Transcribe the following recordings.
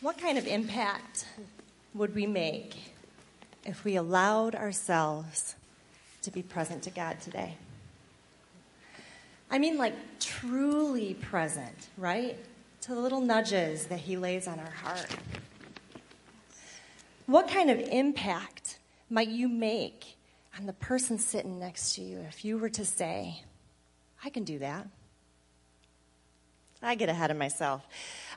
What kind of impact would we make if we allowed ourselves to be present to God today? I mean, like truly present, right? To the little nudges that He lays on our heart. What kind of impact might you make on the person sitting next to you if you were to say, I can do that? I get ahead of myself.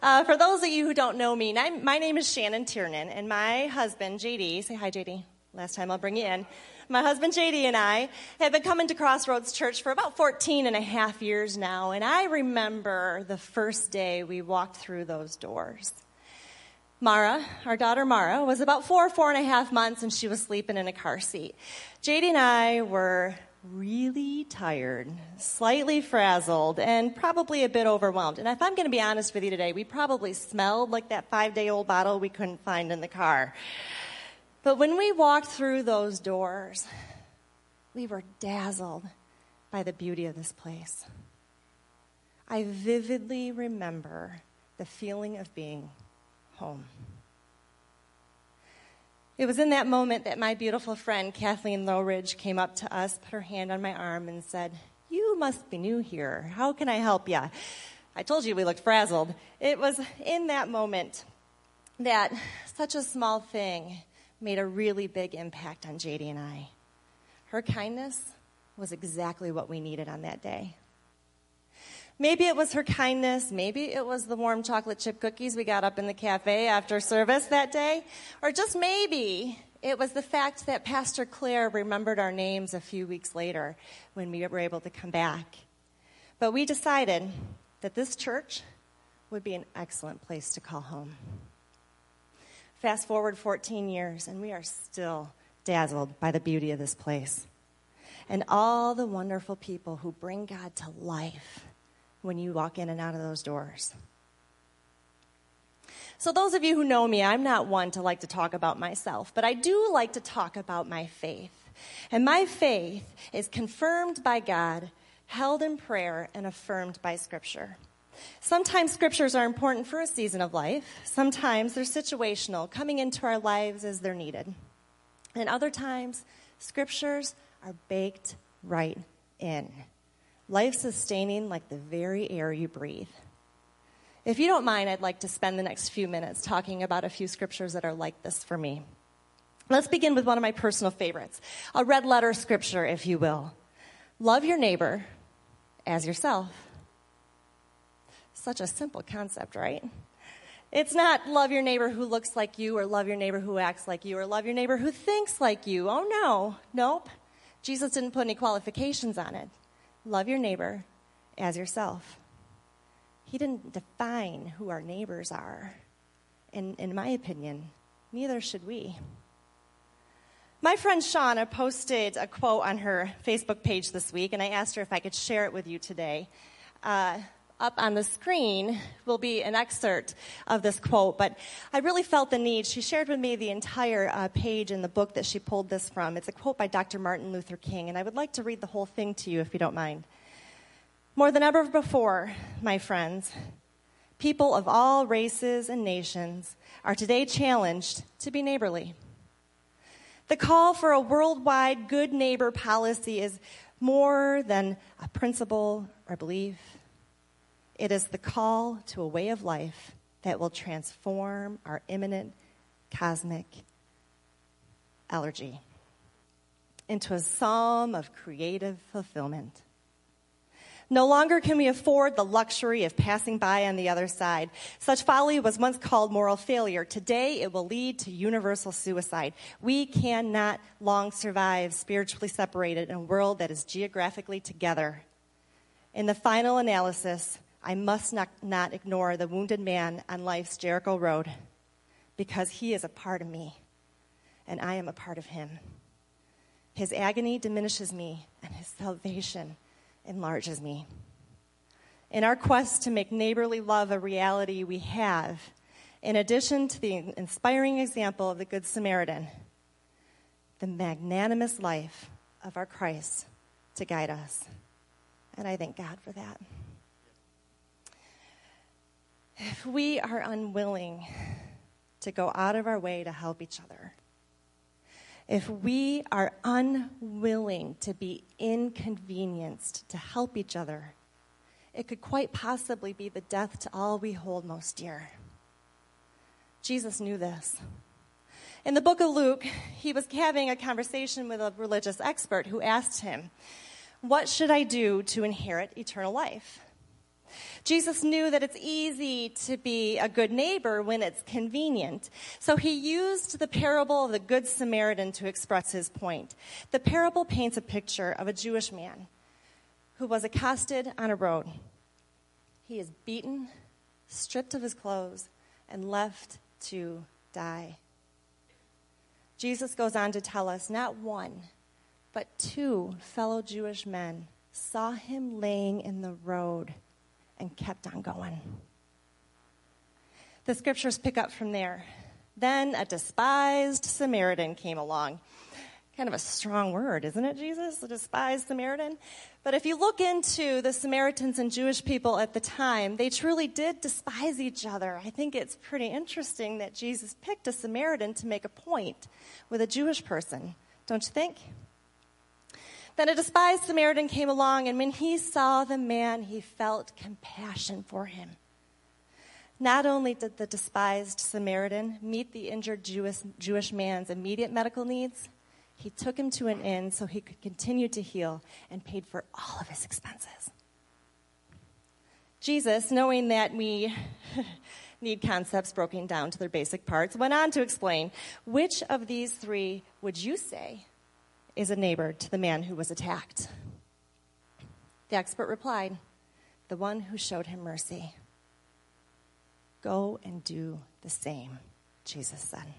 Uh, for those of you who don't know me, my name is Shannon Tiernan, and my husband, JD, say hi, JD. Last time I'll bring you in. My husband, JD, and I have been coming to Crossroads Church for about 14 and a half years now, and I remember the first day we walked through those doors. Mara, our daughter Mara, was about four, four and a half months, and she was sleeping in a car seat. JD and I were really tired, slightly frazzled, and probably a bit overwhelmed. And if I'm going to be honest with you today, we probably smelled like that five day old bottle we couldn't find in the car. But when we walked through those doors, we were dazzled by the beauty of this place. I vividly remember the feeling of being home. It was in that moment that my beautiful friend Kathleen Lowridge came up to us, put her hand on my arm, and said, You must be new here. How can I help you? I told you we looked frazzled. It was in that moment that such a small thing made a really big impact on JD and I. Her kindness was exactly what we needed on that day. Maybe it was her kindness. Maybe it was the warm chocolate chip cookies we got up in the cafe after service that day. Or just maybe it was the fact that Pastor Claire remembered our names a few weeks later when we were able to come back. But we decided that this church would be an excellent place to call home. Fast forward 14 years, and we are still dazzled by the beauty of this place and all the wonderful people who bring God to life when you walk in and out of those doors. So, those of you who know me, I'm not one to like to talk about myself, but I do like to talk about my faith. And my faith is confirmed by God, held in prayer, and affirmed by Scripture. Sometimes scriptures are important for a season of life. Sometimes they're situational, coming into our lives as they're needed. And other times, scriptures are baked right in life sustaining like the very air you breathe. If you don't mind, I'd like to spend the next few minutes talking about a few scriptures that are like this for me. Let's begin with one of my personal favorites a red letter scripture, if you will. Love your neighbor as yourself. Such a simple concept, right? It's not love your neighbor who looks like you, or love your neighbor who acts like you, or love your neighbor who thinks like you. Oh, no. Nope. Jesus didn't put any qualifications on it love your neighbor as yourself. He didn't define who our neighbors are. And in my opinion, neither should we. My friend Shauna posted a quote on her Facebook page this week, and I asked her if I could share it with you today. Uh, up on the screen will be an excerpt of this quote, but I really felt the need. She shared with me the entire uh, page in the book that she pulled this from. It's a quote by Dr. Martin Luther King, and I would like to read the whole thing to you if you don't mind. More than ever before, my friends, people of all races and nations are today challenged to be neighborly. The call for a worldwide good neighbor policy is more than a principle or belief. It is the call to a way of life that will transform our imminent cosmic allergy into a psalm of creative fulfillment. No longer can we afford the luxury of passing by on the other side. Such folly was once called moral failure. Today it will lead to universal suicide. We cannot long survive spiritually separated in a world that is geographically together. In the final analysis, I must not, not ignore the wounded man on life's Jericho Road because he is a part of me and I am a part of him. His agony diminishes me and his salvation enlarges me. In our quest to make neighborly love a reality, we have, in addition to the inspiring example of the Good Samaritan, the magnanimous life of our Christ to guide us. And I thank God for that. If we are unwilling to go out of our way to help each other. If we are unwilling to be inconvenienced to help each other, it could quite possibly be the death to all we hold most dear. Jesus knew this. In the book of Luke, he was having a conversation with a religious expert who asked him, What should I do to inherit eternal life? Jesus knew that it's easy to be a good neighbor when it's convenient. So he used the parable of the Good Samaritan to express his point. The parable paints a picture of a Jewish man who was accosted on a road. He is beaten, stripped of his clothes, and left to die. Jesus goes on to tell us not one, but two fellow Jewish men saw him laying in the road and kept on going. The scriptures pick up from there. Then a despised Samaritan came along. Kind of a strong word, isn't it, Jesus? A despised Samaritan? But if you look into the Samaritans and Jewish people at the time, they truly did despise each other. I think it's pretty interesting that Jesus picked a Samaritan to make a point with a Jewish person, don't you think? Then a despised Samaritan came along, and when he saw the man, he felt compassion for him. Not only did the despised Samaritan meet the injured Jewish, Jewish man's immediate medical needs, he took him to an inn so he could continue to heal and paid for all of his expenses. Jesus, knowing that we need concepts broken down to their basic parts, went on to explain which of these three would you say is a neighbor to the man who was attacked? The expert replied, The one who showed him mercy. Go and do the same, Jesus said.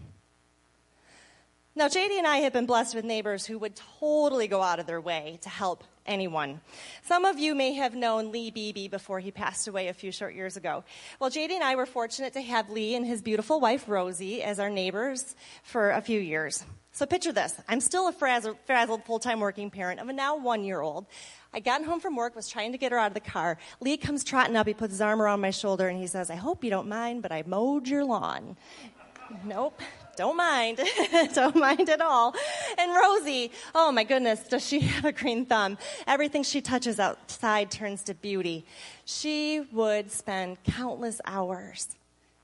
Now, JD and I have been blessed with neighbors who would totally go out of their way to help anyone. Some of you may have known Lee Beebe before he passed away a few short years ago. Well, JD and I were fortunate to have Lee and his beautiful wife, Rosie, as our neighbors for a few years. So picture this. I'm still a frazzled, frazzled full-time working parent of a now one-year-old. I got home from work, was trying to get her out of the car. Lee comes trotting up. He puts his arm around my shoulder and he says, I hope you don't mind, but I mowed your lawn. Nope, don't mind. don't mind at all. And Rosie, oh my goodness, does she have a green thumb? Everything she touches outside turns to beauty. She would spend countless hours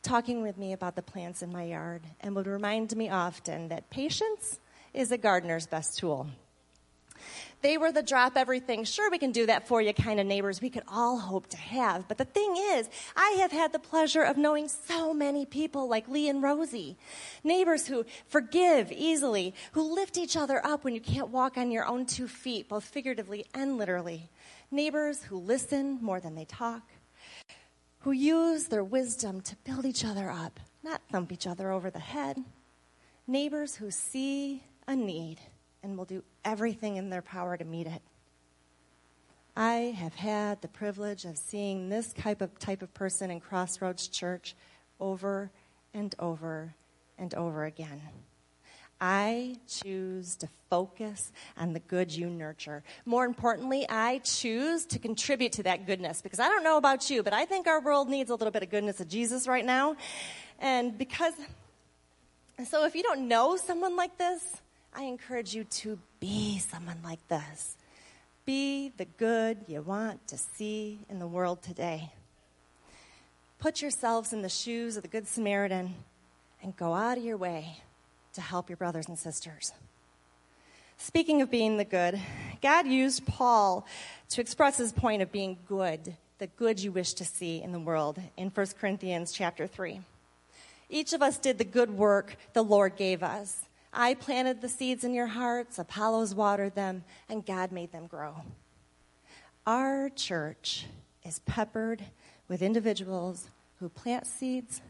talking with me about the plants in my yard and would remind me often that patience is a gardener's best tool. They were the drop everything, sure, we can do that for you kind of neighbors we could all hope to have. But the thing is, I have had the pleasure of knowing so many people like Lee and Rosie. Neighbors who forgive easily, who lift each other up when you can't walk on your own two feet, both figuratively and literally. Neighbors who listen more than they talk who use their wisdom to build each other up, not thump each other over the head. Neighbors who see a need and will do everything in their power to meet it. I have had the privilege of seeing this type of, type of person in Crossroads Church over and over and over again. I choose to focus on the good you nurture. More importantly, I choose to contribute to that goodness because I don't know about you, but I think our world needs a little bit of goodness of Jesus right now. And because, so if you don't know someone like this, I encourage you to be someone like this. Be the good you want to see in the world today. Put yourselves in the shoes of the Good Samaritan and go out of your way to help your brothers and sisters. Speaking of being the good, God used Paul to express his point of being good, the good you wish to see in the world in 1 Corinthians chapter 3. Each of us did the good work the Lord gave us. I planted the seeds in your hearts, Apollos watered them, and God made them grow. Our church is peppered with individuals who plant seeds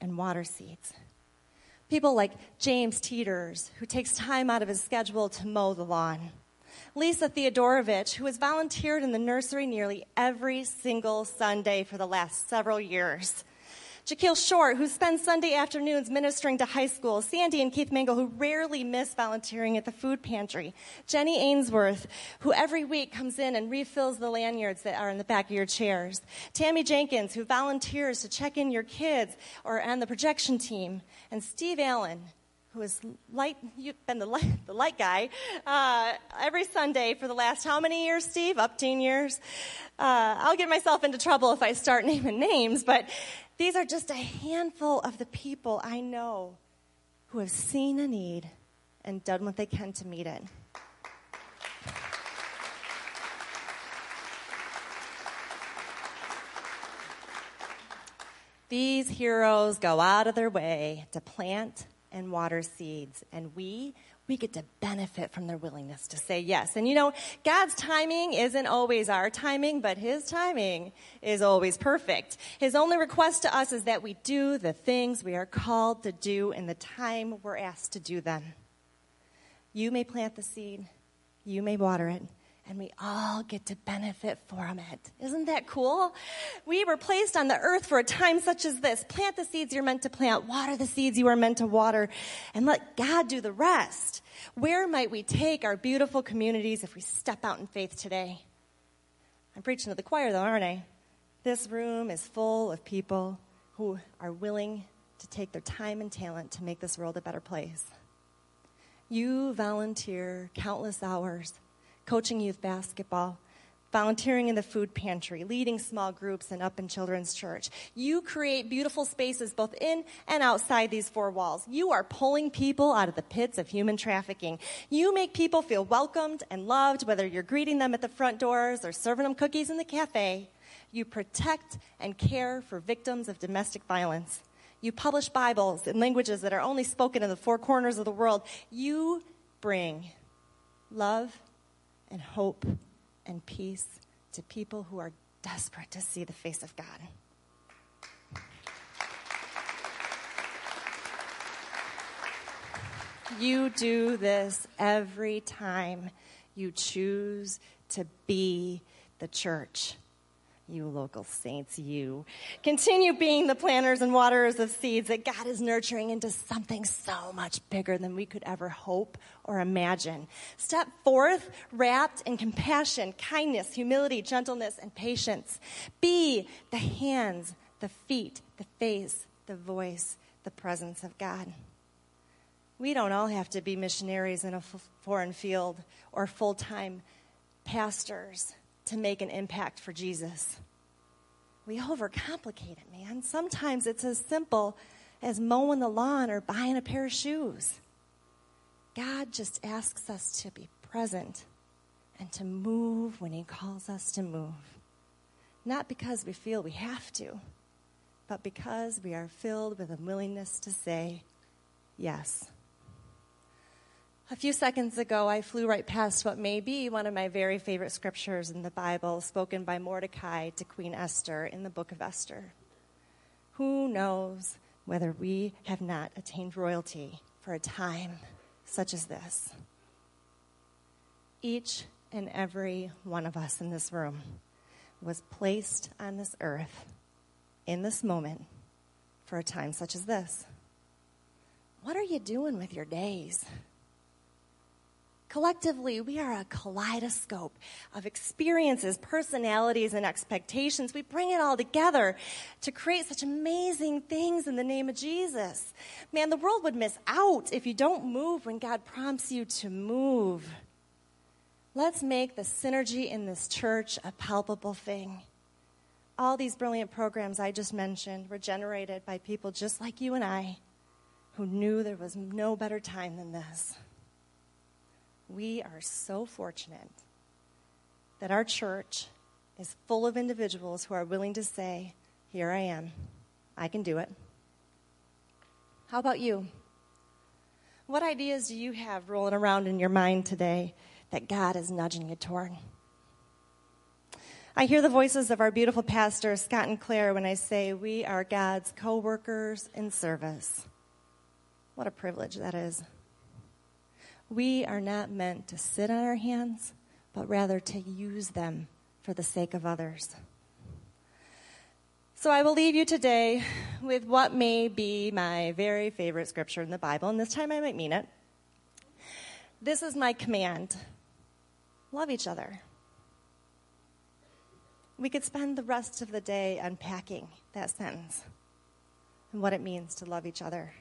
and water seeds. People like James Teeters, who takes time out of his schedule to mow the lawn. Lisa Theodorovich, who has volunteered in the nursery nearly every single Sunday for the last several years. Jaquil Short, who spends Sunday afternoons ministering to high school, Sandy and Keith Mangle, who rarely miss volunteering at the food pantry. Jenny Ainsworth, who every week comes in and refills the lanyards that are in the back of your chairs. Tammy Jenkins, who volunteers to check in your kids or on the projection team. And Steve Allen, who has light, you've been the light, the light guy uh, every Sunday for the last how many years, Steve? Up 10 years. Uh, I'll get myself into trouble if I start naming names, but these are just a handful of the people I know who have seen a need and done what they can to meet it. These heroes go out of their way to plant and water seeds, and we we get to benefit from their willingness to say yes. And you know, God's timing isn't always our timing, but His timing is always perfect. His only request to us is that we do the things we are called to do in the time we're asked to do them. You may plant the seed, you may water it, and we all get to benefit from it. Isn't that cool? We were placed on the earth for a time such as this. Plant the seeds you're meant to plant, water the seeds you are meant to water, and let God do the rest. Where might we take our beautiful communities if we step out in faith today? I'm preaching to the choir though, aren't I? This room is full of people who are willing to take their time and talent to make this world a better place. You volunteer countless hours coaching youth basketball, volunteering in the food pantry, leading small groups, and up in children's church. You create beautiful spaces both in and outside these four walls. You are pulling people out of the pits of human trafficking. You make people feel welcomed and loved, whether you're greeting them at the front doors or serving them cookies in the cafe. You protect and care for victims of domestic violence. You publish Bibles in languages that are only spoken in the four corners of the world. You bring love and hope and peace to people who are desperate to see the face of God. You do this every time you choose to be the church you local saints, you. Continue being the planters and waterers of seeds that God is nurturing into something so much bigger than we could ever hope or imagine. Step forth wrapped in compassion, kindness, humility, gentleness, and patience. Be the hands, the feet, the face, the voice, the presence of God. We don't all have to be missionaries in a foreign field or full time pastors to make an impact for Jesus. We overcomplicate it, man. Sometimes it's as simple as mowing the lawn or buying a pair of shoes. God just asks us to be present and to move when He calls us to move. Not because we feel we have to, but because we are filled with a willingness to say yes. A few seconds ago, I flew right past what may be one of my very favorite scriptures in the Bible, spoken by Mordecai to Queen Esther in the book of Esther. Who knows whether we have not attained royalty for a time such as this? Each and every one of us in this room was placed on this earth in this moment for a time such as this. What are you doing with your days? Collectively, we are a kaleidoscope of experiences, personalities, and expectations. We bring it all together to create such amazing things in the name of Jesus. Man, the world would miss out if you don't move when God prompts you to move. Let's make the synergy in this church a palpable thing. All these brilliant programs I just mentioned were generated by people just like you and I who knew there was no better time than this. We are so fortunate that our church is full of individuals who are willing to say, Here I am, I can do it. How about you? What ideas do you have rolling around in your mind today that God is nudging you toward? I hear the voices of our beautiful pastors, Scott and Claire, when I say we are God's co workers in service. What a privilege that is. We are not meant to sit on our hands, but rather to use them for the sake of others. So I will leave you today with what may be my very favorite scripture in the Bible, and this time I might mean it. This is my command love each other. We could spend the rest of the day unpacking that sentence and what it means to love each other.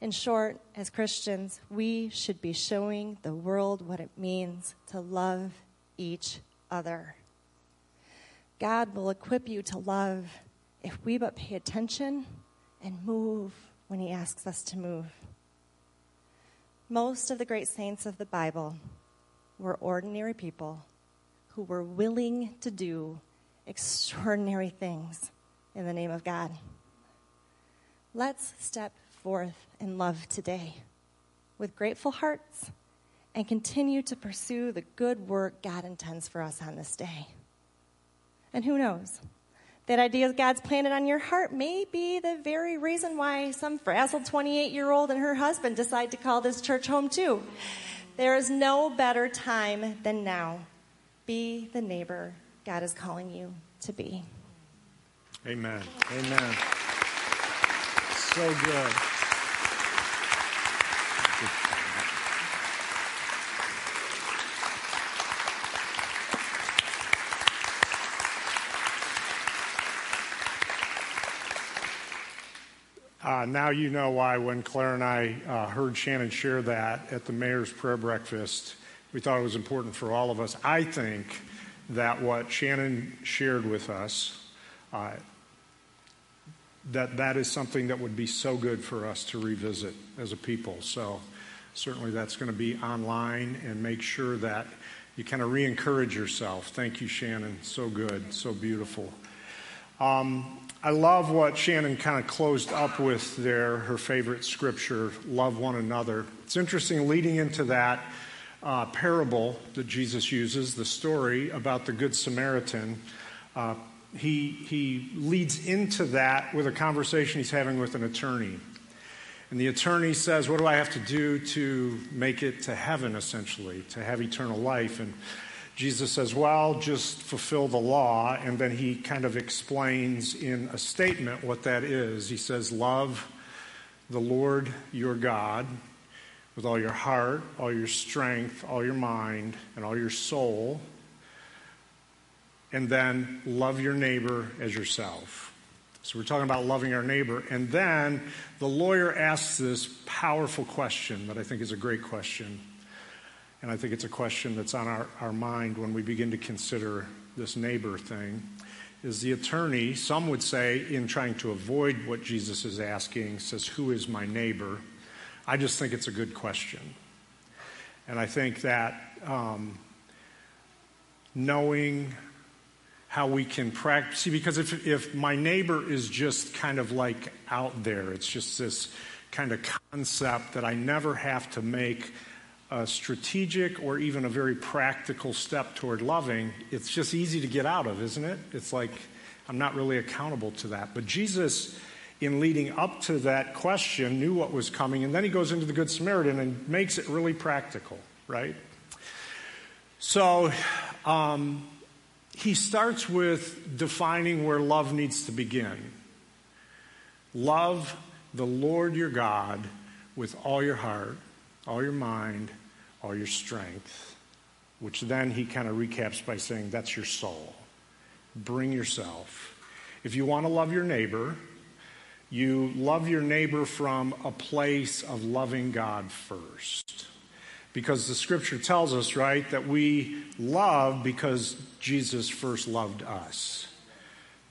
In short, as Christians, we should be showing the world what it means to love each other. God will equip you to love if we but pay attention and move when He asks us to move. Most of the great saints of the Bible were ordinary people who were willing to do extraordinary things in the name of God. Let's step forth in love today with grateful hearts and continue to pursue the good work God intends for us on this day. And who knows? That idea God's planted on your heart may be the very reason why some frazzled 28 year old and her husband decide to call this church home, too. There is no better time than now. Be the neighbor God is calling you to be. Amen. Amen. So good. Uh, now you know why when Claire and I uh, heard Shannon share that at the mayor's prayer breakfast, we thought it was important for all of us. I think that what Shannon shared with us, uh, that that is something that would be so good for us to revisit as a people. So certainly that's going to be online and make sure that you kind of re-encourage yourself. Thank you, Shannon. So good, so beautiful. Um, I love what Shannon kind of closed up with there, her favorite scripture, love one another. It's interesting, leading into that uh, parable that Jesus uses, the story about the Good Samaritan, uh, he, he leads into that with a conversation he's having with an attorney. And the attorney says, What do I have to do to make it to heaven, essentially, to have eternal life? And Jesus says, Well, just fulfill the law. And then he kind of explains in a statement what that is. He says, Love the Lord your God with all your heart, all your strength, all your mind, and all your soul. And then love your neighbor as yourself. So we're talking about loving our neighbor. And then the lawyer asks this powerful question that I think is a great question and I think it's a question that's on our, our mind when we begin to consider this neighbor thing. Is the attorney, some would say, in trying to avoid what Jesus is asking, says, Who is my neighbor? I just think it's a good question. And I think that um, knowing how we can practice, see, because if, if my neighbor is just kind of like out there, it's just this kind of concept that I never have to make a strategic or even a very practical step toward loving, it's just easy to get out of, isn't it? It's like I'm not really accountable to that. But Jesus, in leading up to that question, knew what was coming, and then he goes into the Good Samaritan and makes it really practical, right? So um, he starts with defining where love needs to begin. Love the Lord your God with all your heart, all your mind, all your strength, which then he kind of recaps by saying, That's your soul. Bring yourself. If you want to love your neighbor, you love your neighbor from a place of loving God first. Because the scripture tells us, right, that we love because Jesus first loved us.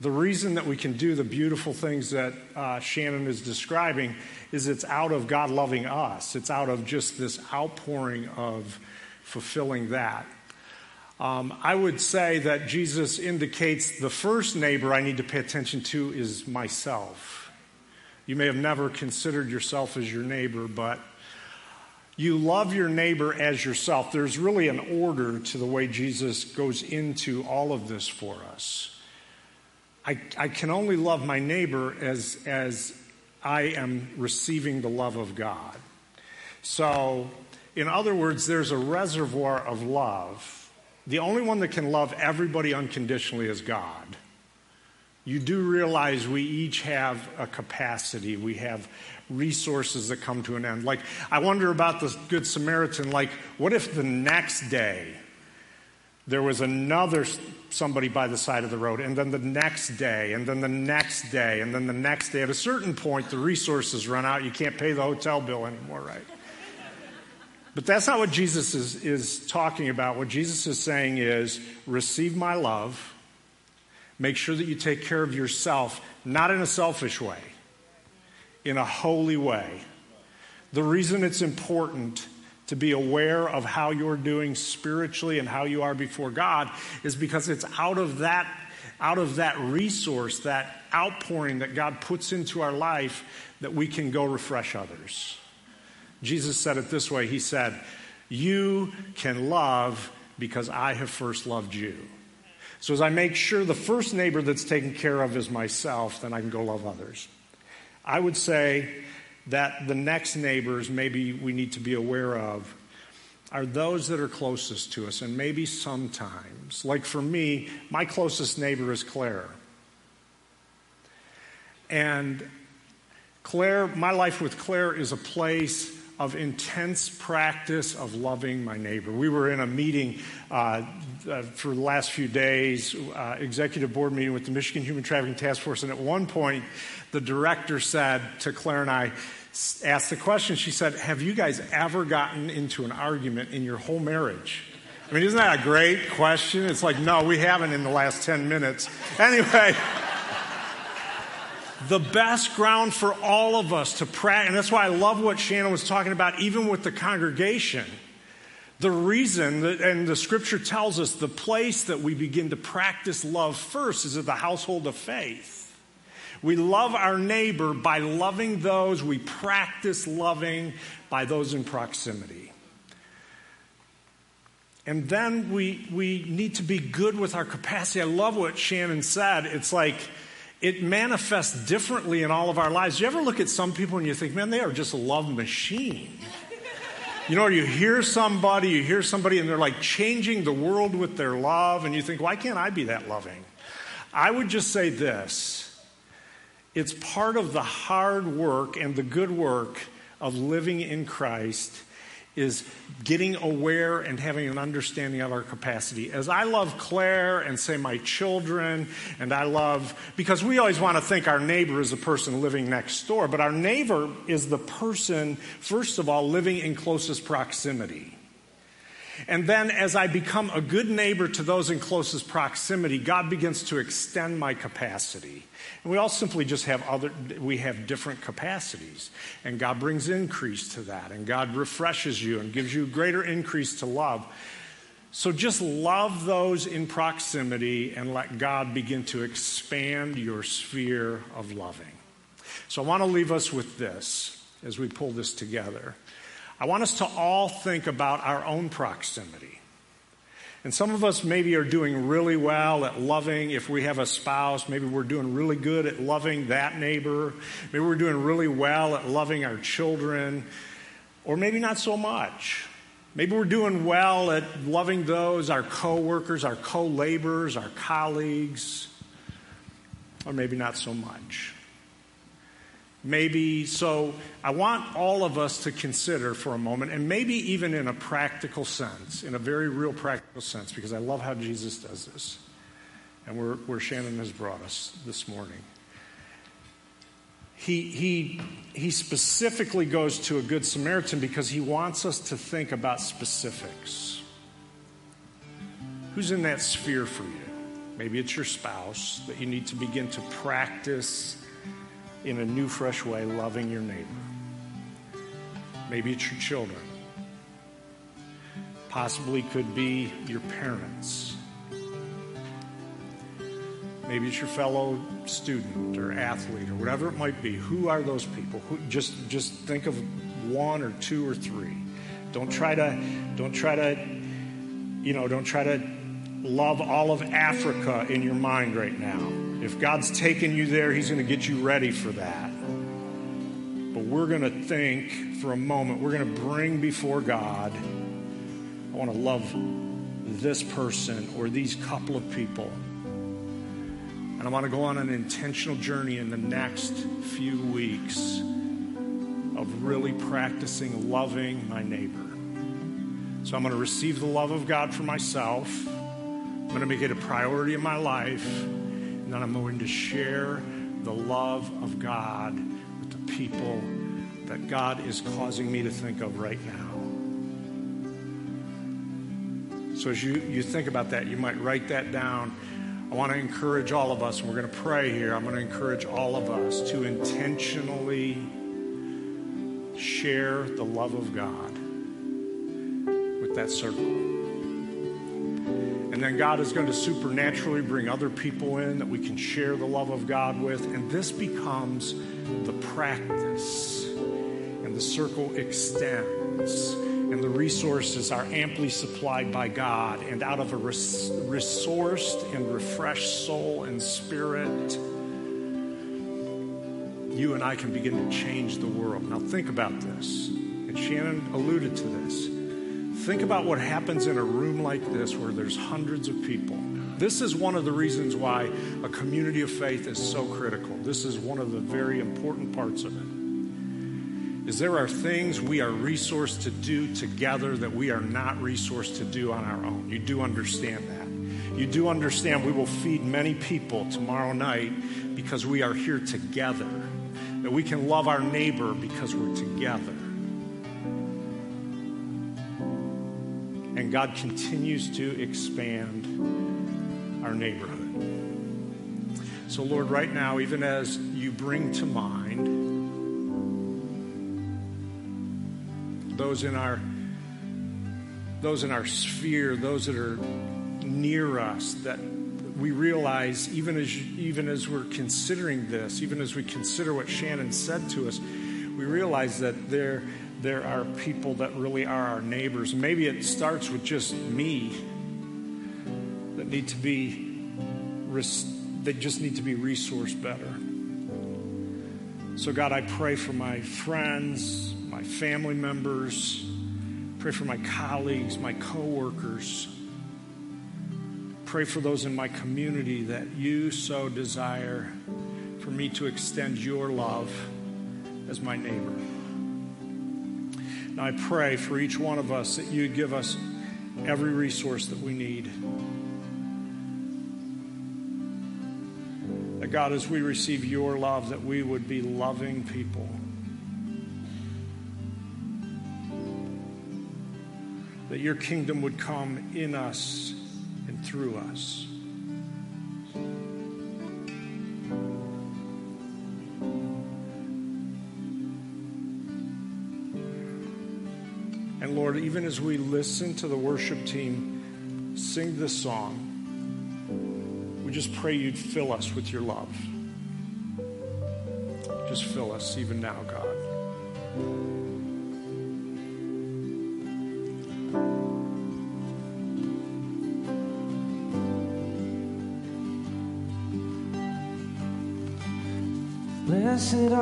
The reason that we can do the beautiful things that uh, Shannon is describing is it's out of God loving us. It's out of just this outpouring of fulfilling that. Um, I would say that Jesus indicates the first neighbor I need to pay attention to is myself. You may have never considered yourself as your neighbor, but you love your neighbor as yourself. There's really an order to the way Jesus goes into all of this for us. I, I can only love my neighbor as, as I am receiving the love of God. So, in other words, there's a reservoir of love. The only one that can love everybody unconditionally is God. You do realize we each have a capacity. We have resources that come to an end. Like, I wonder about the Good Samaritan. Like, what if the next day there was another somebody by the side of the road, and then the next day, and then the next day, and then the next day? At a certain point, the resources run out. You can't pay the hotel bill anymore, right? But that's not what Jesus is, is talking about. What Jesus is saying is receive my love Make sure that you take care of yourself, not in a selfish way, in a holy way. The reason it's important to be aware of how you're doing spiritually and how you are before God is because it's out of that out of that resource, that outpouring that God puts into our life that we can go refresh others. Jesus said it this way. He said, "You can love because I have first loved you." So as I make sure the first neighbor that's taken care of is myself, then I can go love others. I would say that the next neighbors maybe we need to be aware of are those that are closest to us. And maybe sometimes, like for me, my closest neighbor is Claire. And Claire, my life with Claire is a place of intense practice of loving my neighbor. We were in a meeting uh, uh, for the last few days, uh, executive board meeting with the Michigan Human Trafficking Task Force, and at one point, the director said to Claire and I, asked the question, she said, Have you guys ever gotten into an argument in your whole marriage? I mean, isn't that a great question? It's like, no, we haven't in the last 10 minutes. Anyway the best ground for all of us to practice. And that's why I love what Shannon was talking about, even with the congregation. The reason, that, and the scripture tells us, the place that we begin to practice love first is at the household of faith. We love our neighbor by loving those we practice loving by those in proximity. And then we, we need to be good with our capacity. I love what Shannon said. It's like, it manifests differently in all of our lives. You ever look at some people and you think, man, they are just a love machine? You know, you hear somebody, you hear somebody, and they're like changing the world with their love, and you think, why can't I be that loving? I would just say this it's part of the hard work and the good work of living in Christ is getting aware and having an understanding of our capacity. As I love Claire and say my children, and I love, because we always want to think our neighbor is the person living next door, but our neighbor is the person, first of all, living in closest proximity. And then, as I become a good neighbor to those in closest proximity, God begins to extend my capacity. And we all simply just have other, we have different capacities. And God brings increase to that. And God refreshes you and gives you greater increase to love. So just love those in proximity and let God begin to expand your sphere of loving. So I want to leave us with this as we pull this together. I want us to all think about our own proximity. And some of us maybe are doing really well at loving, if we have a spouse, maybe we're doing really good at loving that neighbor. Maybe we're doing really well at loving our children, or maybe not so much. Maybe we're doing well at loving those, our coworkers, our co laborers, our colleagues, or maybe not so much. Maybe, so I want all of us to consider for a moment, and maybe even in a practical sense, in a very real practical sense, because I love how Jesus does this, and where, where Shannon has brought us this morning. He, he, he specifically goes to a Good Samaritan because he wants us to think about specifics. Who's in that sphere for you? Maybe it's your spouse that you need to begin to practice in a new, fresh way, loving your neighbor. Maybe it's your children. Possibly could be your parents. Maybe it's your fellow student or athlete or whatever it might be. Who are those people? Who, just, just think of one or two or three. Don't try to, don't try to, you know, don't try to love all of Africa in your mind right now. If God's taken you there, He's going to get you ready for that. But we're going to think for a moment, we're going to bring before God, I want to love this person or these couple of people. And I want to go on an intentional journey in the next few weeks of really practicing loving my neighbor. So I'm going to receive the love of God for myself. I'm going to make it a priority in my life. And I'm going to share the love of God with the people that God is causing me to think of right now. So as you, you think about that, you might write that down. I want to encourage all of us, and we're going to pray here. I'm going to encourage all of us to intentionally share the love of God with that circle. And then God is going to supernaturally bring other people in that we can share the love of God with. And this becomes the practice. And the circle extends. And the resources are amply supplied by God. And out of a res- resourced and refreshed soul and spirit, you and I can begin to change the world. Now, think about this. And Shannon alluded to this. Think about what happens in a room like this where there's hundreds of people. This is one of the reasons why a community of faith is so critical. This is one of the very important parts of it. Is there are things we are resourced to do together that we are not resourced to do on our own. You do understand that. You do understand we will feed many people tomorrow night because we are here together. That we can love our neighbor because we're together. And God continues to expand our neighborhood. So, Lord, right now, even as you bring to mind those in our those in our sphere, those that are near us, that we realize even as even as we're considering this, even as we consider what Shannon said to us, we realize that there there are people that really are our neighbors. Maybe it starts with just me that need to be, they just need to be resourced better. So, God, I pray for my friends, my family members, pray for my colleagues, my coworkers. Pray for those in my community that you so desire for me to extend your love as my neighbor. And I pray for each one of us that you give us every resource that we need. That God, as we receive your love, that we would be loving people. That your kingdom would come in us and through us. Lord, even as we listen to the worship team sing this song, we just pray you'd fill us with your love. Just fill us even now, God. Blessed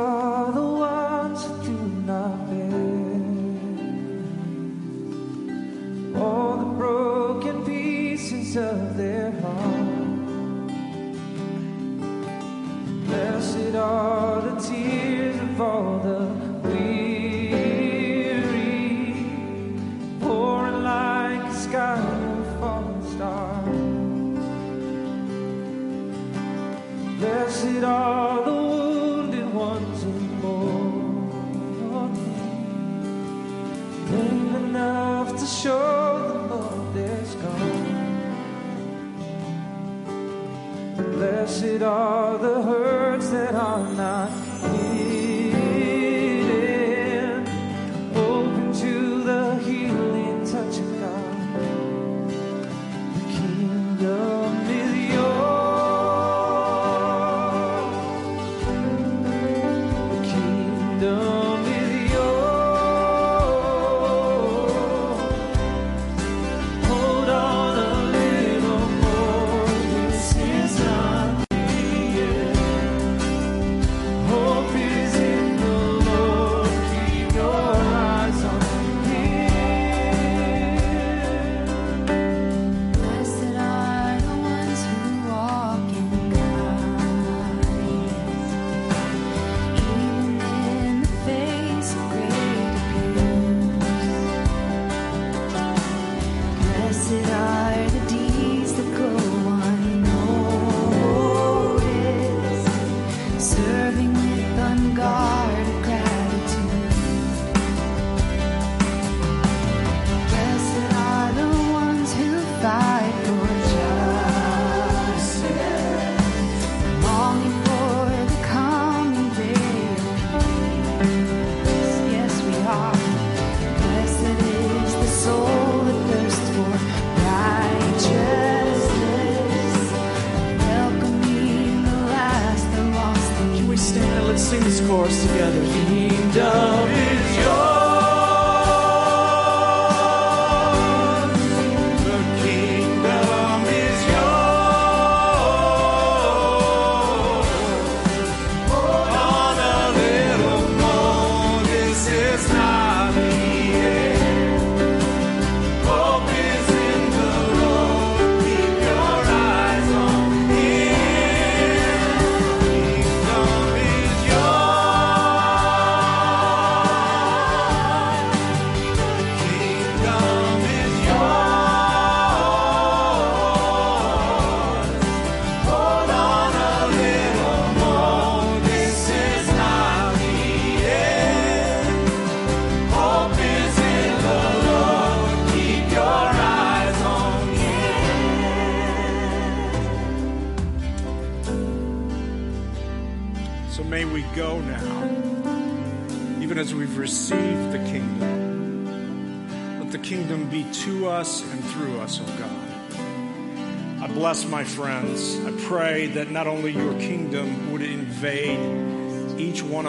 Blessed are the wounded ones in mourning, brave enough to show the love that's gone. Blessed are the hurts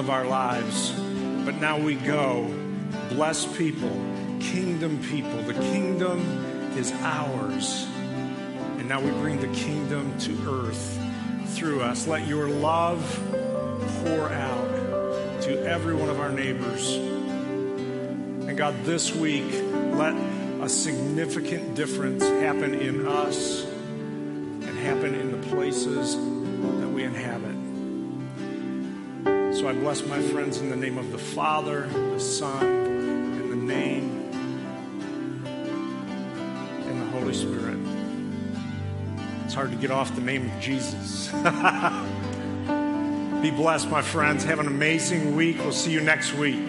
of our lives, but now we go, bless people, kingdom people. The kingdom is ours. And now we bring the kingdom to earth through us. Let your love pour out to every one of our neighbors. And God, this week, let a significant difference happen in us and happen in the places that we inhabit. So I bless my friends in the name of the Father, the Son, and the name and the Holy Spirit. It's hard to get off the name of Jesus. Be blessed, my friends. Have an amazing week. We'll see you next week.